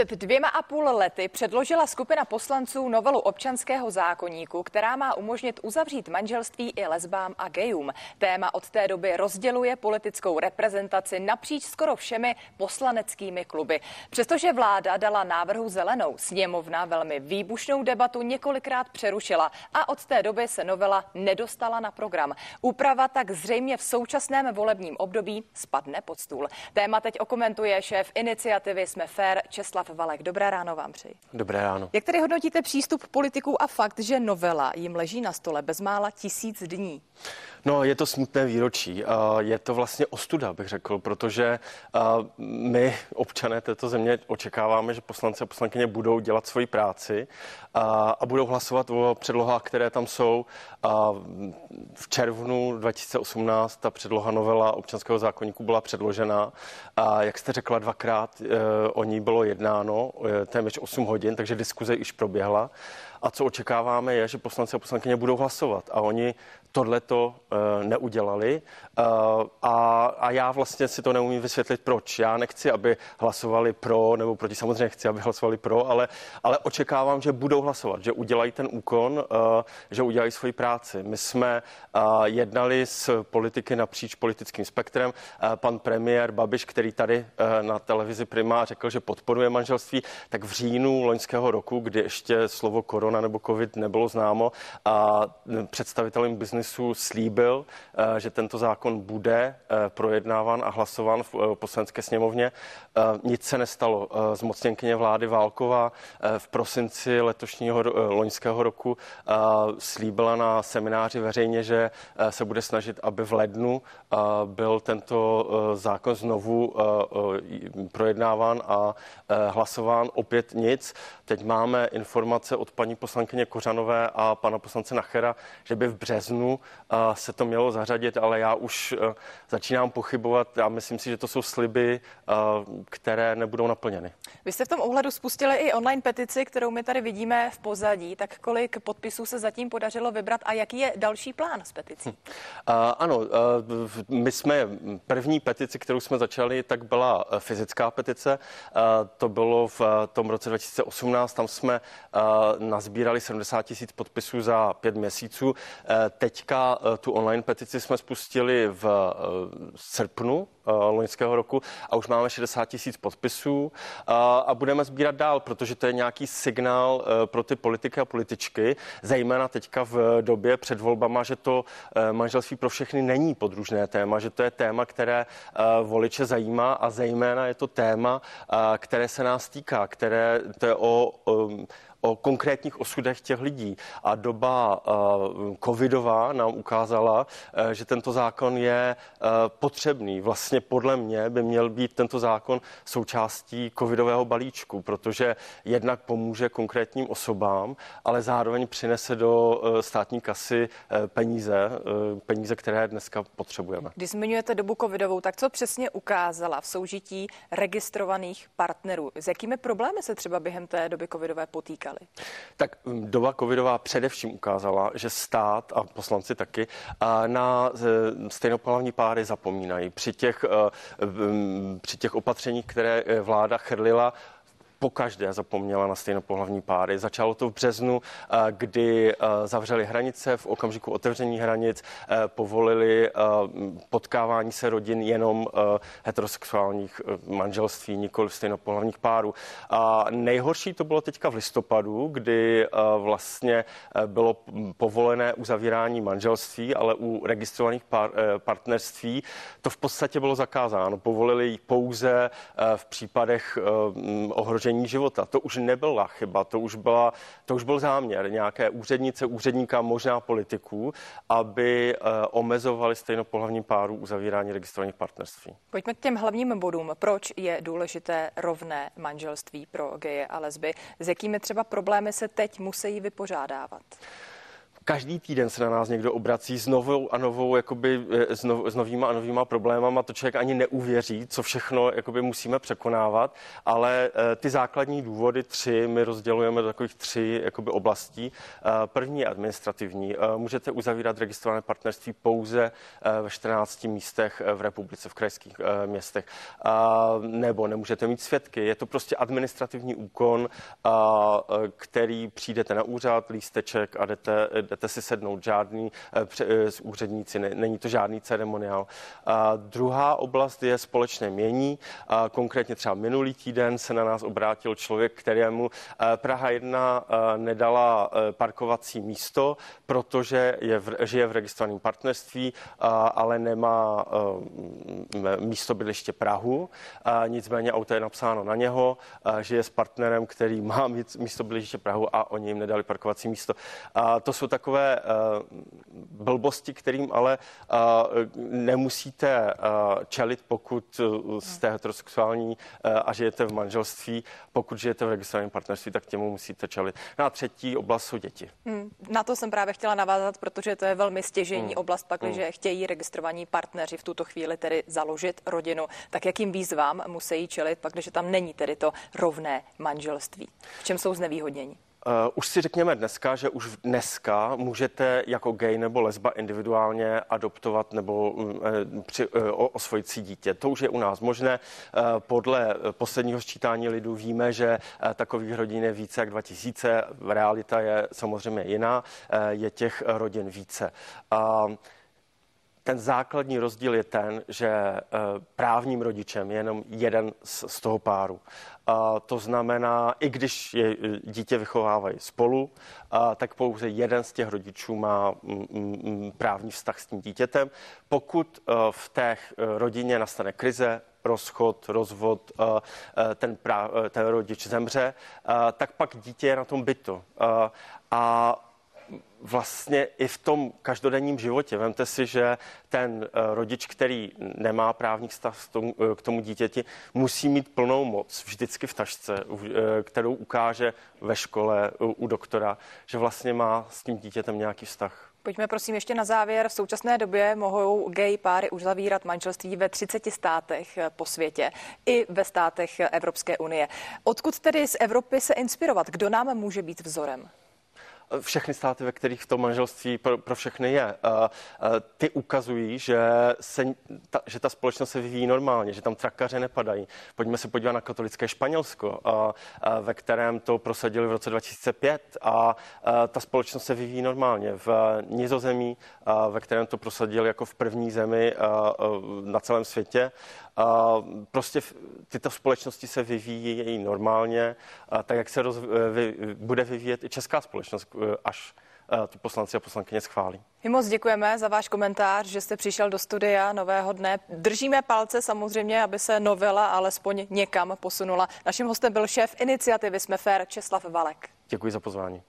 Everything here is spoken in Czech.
Před dvěma a půl lety předložila skupina poslanců novelu občanského zákoníku, která má umožnit uzavřít manželství i lesbám a gejům. Téma od té doby rozděluje politickou reprezentaci napříč skoro všemi poslaneckými kluby. Přestože vláda dala návrhu zelenou, sněmovna velmi výbušnou debatu několikrát přerušila a od té doby se novela nedostala na program. Úprava tak zřejmě v současném volebním období spadne pod stůl. Téma teď okomentuje šéf iniciativy Jsme fér Česlav Valek. Dobré ráno vám přeji. Dobré ráno. Jak tedy hodnotíte přístup politiků a fakt, že novela jim leží na stole bezmála tisíc dní? No, je to smutné výročí. Je to vlastně ostuda, bych řekl, protože my, občané této země, očekáváme, že poslanci a poslankyně budou dělat svoji práci a budou hlasovat o předlohách, které tam jsou. V červnu 2018 ta předloha novela občanského zákonníku byla předložena. A jak jste řekla, dvakrát o ní bylo jednáno, e, téměř 8 hodin, takže diskuze již proběhla. A co očekáváme je, že poslanci a poslankyně budou hlasovat. A oni tohleto uh, neudělali. Uh, a, a já vlastně si to neumím vysvětlit, proč. Já nechci, aby hlasovali pro, nebo proti samozřejmě chci, aby hlasovali pro, ale, ale očekávám, že budou hlasovat, že udělají ten úkon, že udělají svoji práci. My jsme jednali s politiky napříč politickým spektrem. Pan premiér Babiš, který tady na televizi Prima řekl, že podporuje manželství, tak v říjnu loňského roku, kdy ještě slovo korona nebo covid nebylo známo a představitelům biznesu slíbil, uh, že tento zákon bude uh, projednáván a hlasován v uh, poslanecké sněmovně. Nic se nestalo. Zmocněnkyně vlády Válková v prosinci letošního loňského roku slíbila na semináři veřejně, že se bude snažit, aby v lednu byl tento zákon znovu projednáván a hlasován. Opět nic. Teď máme informace od paní poslankyně Kořanové a pana poslance Nachera, že by v březnu se to mělo zařadit, ale já už začínám pochybovat a myslím si, že to jsou sliby, které nebudou naplněny. Vy jste v tom ohledu spustili i online petici, kterou my tady vidíme v pozadí. Tak kolik podpisů se zatím podařilo vybrat a jaký je další plán s peticí? Hm. Ano, my jsme první petici, kterou jsme začali, tak byla fyzická petice. To bylo v tom roce 2018. Tam jsme uh, nazbírali 70 tisíc podpisů za pět měsíců. Uh, teďka tu online petici jsme spustili v srpnu loňského roku a už máme 60 tisíc podpisů a budeme sbírat dál, protože to je nějaký signál pro ty politiky a političky, zejména teďka v době před volbama, že to manželství pro všechny není podružné téma, že to je téma, které voliče zajímá a zejména je to téma, které se nás týká, které to je o um, o konkrétních osudech těch lidí. A doba uh, covidová nám ukázala, uh, že tento zákon je uh, potřebný. Vlastně podle mě by měl být tento zákon součástí covidového balíčku, protože jednak pomůže konkrétním osobám, ale zároveň přinese do státní kasy peníze, peníze, které dneska potřebujeme. Když zmiňujete dobu covidovou, tak co přesně ukázala v soužití registrovaných partnerů? S jakými problémy se třeba během té doby covidové potýká? říkali? Tak hm, doba covidová především ukázala, že stát a poslanci taky na stejnopohlavní páry zapomínají. Při těch, hm, při těch opatřeních, které eh, vláda chrlila, pokaždé zapomněla na stejnopohlavní páry. Začalo to v březnu, eh, kdy eh, zavřeli hranice, v okamžiku otevření hranic eh, povolili potkávání se rodin jenom heterosexuálních manželství, nikoli stejnopohlavních párů. A nejhorší to bylo teďka v listopadu, kdy vlastně bylo povolené uzavírání manželství, ale u registrovaných par- partnerství to v podstatě bylo zakázáno. Povolili pouze v případech ohrožení ohrožení života. To už nebyla chyba, to už, byla, to už byl záměr nějaké úřednice, úředníka, možná politiků, aby uh, omezovali stejnopohlavní páru uzavírání registrovaných partnerství. Pojďme k těm hlavním bodům. Proč je důležité rovné manželství pro geje a lesby? S jakými třeba problémy se teď musí vypořádávat? Každý týden se na nás někdo obrací s novou a novou, jakoby, eh, s, nov, s novýma a novýma problémama. To člověk ani neuvěří, co všechno jakoby, musíme překonávat, ale eh, ty základní důvody tři my rozdělujeme do takových tři jakoby, oblastí. Eh, první je administrativní. Můžete uzavírat registrované partnerství pouze ve 14 místech v republice, v krajských městech, nebo nemůžete mít svědky. Je to prostě administrativní úkon, který přijdete na úřad, lísteček a jdete, jdete si sednout, žádný eh, eh, úředníci, není to žádný ceremoniál. A druhá oblast je společné mění. A konkrétně třeba minulý týden se na nás obrátil člověk, kterému eh, Praha 1 nedala parkovací místo, protože je v, žije v registrovaném partnerství, ale nemá místo bydliště Prahu. Nicméně auto je napsáno na něho, žije s partnerem, který má místo bydliště Prahu a oni jim nedali parkovací místo. To jsou tak takové eh, blbosti, kterým ale eh, nemusíte eh, čelit, pokud jste heterosexuální a žijete v manželství. Pokud žijete v registrovaném partnerství, tak těmu musíte čelit. No a třetí oblast jsou děti. Hmm, na to jsem právě chtěla navázat, protože to je velmi stěžení hmm. oblast, pak, hmm. že chtějí registrovaní partneři v tuto chvíli tedy založit rodinu. Tak jakým výzvám musí čelit, pak, když tam není tedy to rovné manželství? V čem jsou znevýhodnění? Uh, už si řekněme dneska, že už dneska můžete jako gay nebo lesba individuálně adoptovat nebo uh, při, uh, osvojit si dítě. To už je u nás možné. Uh, podle posledního sčítání lidů víme, že uh, takových rodin je více jak 2000. Realita je samozřejmě jiná. Uh, je těch rodin více. Uh, ten základní rozdíl je ten, že eh, právním rodičem je jenom jeden z, toho páru. A to znamená, i když je eh, dítě vychovávají spolu, tak pouze jeden z těch rodičů má mm, m, mm, právní vztah s tím dítětem. Pokud eh, v té rodině nastane krize, rozchod, rozvod, ten, pra, ten rodič zemře, tak pak dítě je na tom bytu. A vlastně i v tom každodenním životě. Vemte si, že ten eh, rodič, který nemá právní vztah eh, k tomu dítěti, musí mít plnou moc vždycky v tašce, eh, kterou ukáže ve škole u doktora, že vlastně má s tím dítětem nějaký vztah. Pojďme prosím ještě na závěr. V současné době mohou gay páry už zavírat manželství ve 30 státech po světě i ve státech Evropské unie. Odkud tedy z Evropy se inspirovat? Kdo nám může být vzorem? Všechny státy, ve kterých to manželství pro, pro všechny je, ty ukazují, že, se, ta, že ta společnost se vyvíjí normálně, že tam trakaře nepadají. Pojďme se podívat na katolické Španělsko, ve kterém to prosadili v roce 2005 a ta společnost se vyvíjí normálně. V Nizozemí, ve kterém to prosadili jako v první zemi na celém světě, prostě tyto společnosti se vyvíjí normálně, tak jak se roz, vy, bude vyvíjet i česká společnost, až ty poslanci a poslankyně schválí. My moc děkujeme za váš komentář, že jste přišel do studia Nového dne. Držíme palce samozřejmě, aby se novela alespoň někam posunula. Naším hostem byl šéf iniciativy Jsme fér Česlav Valek. Děkuji za pozvání.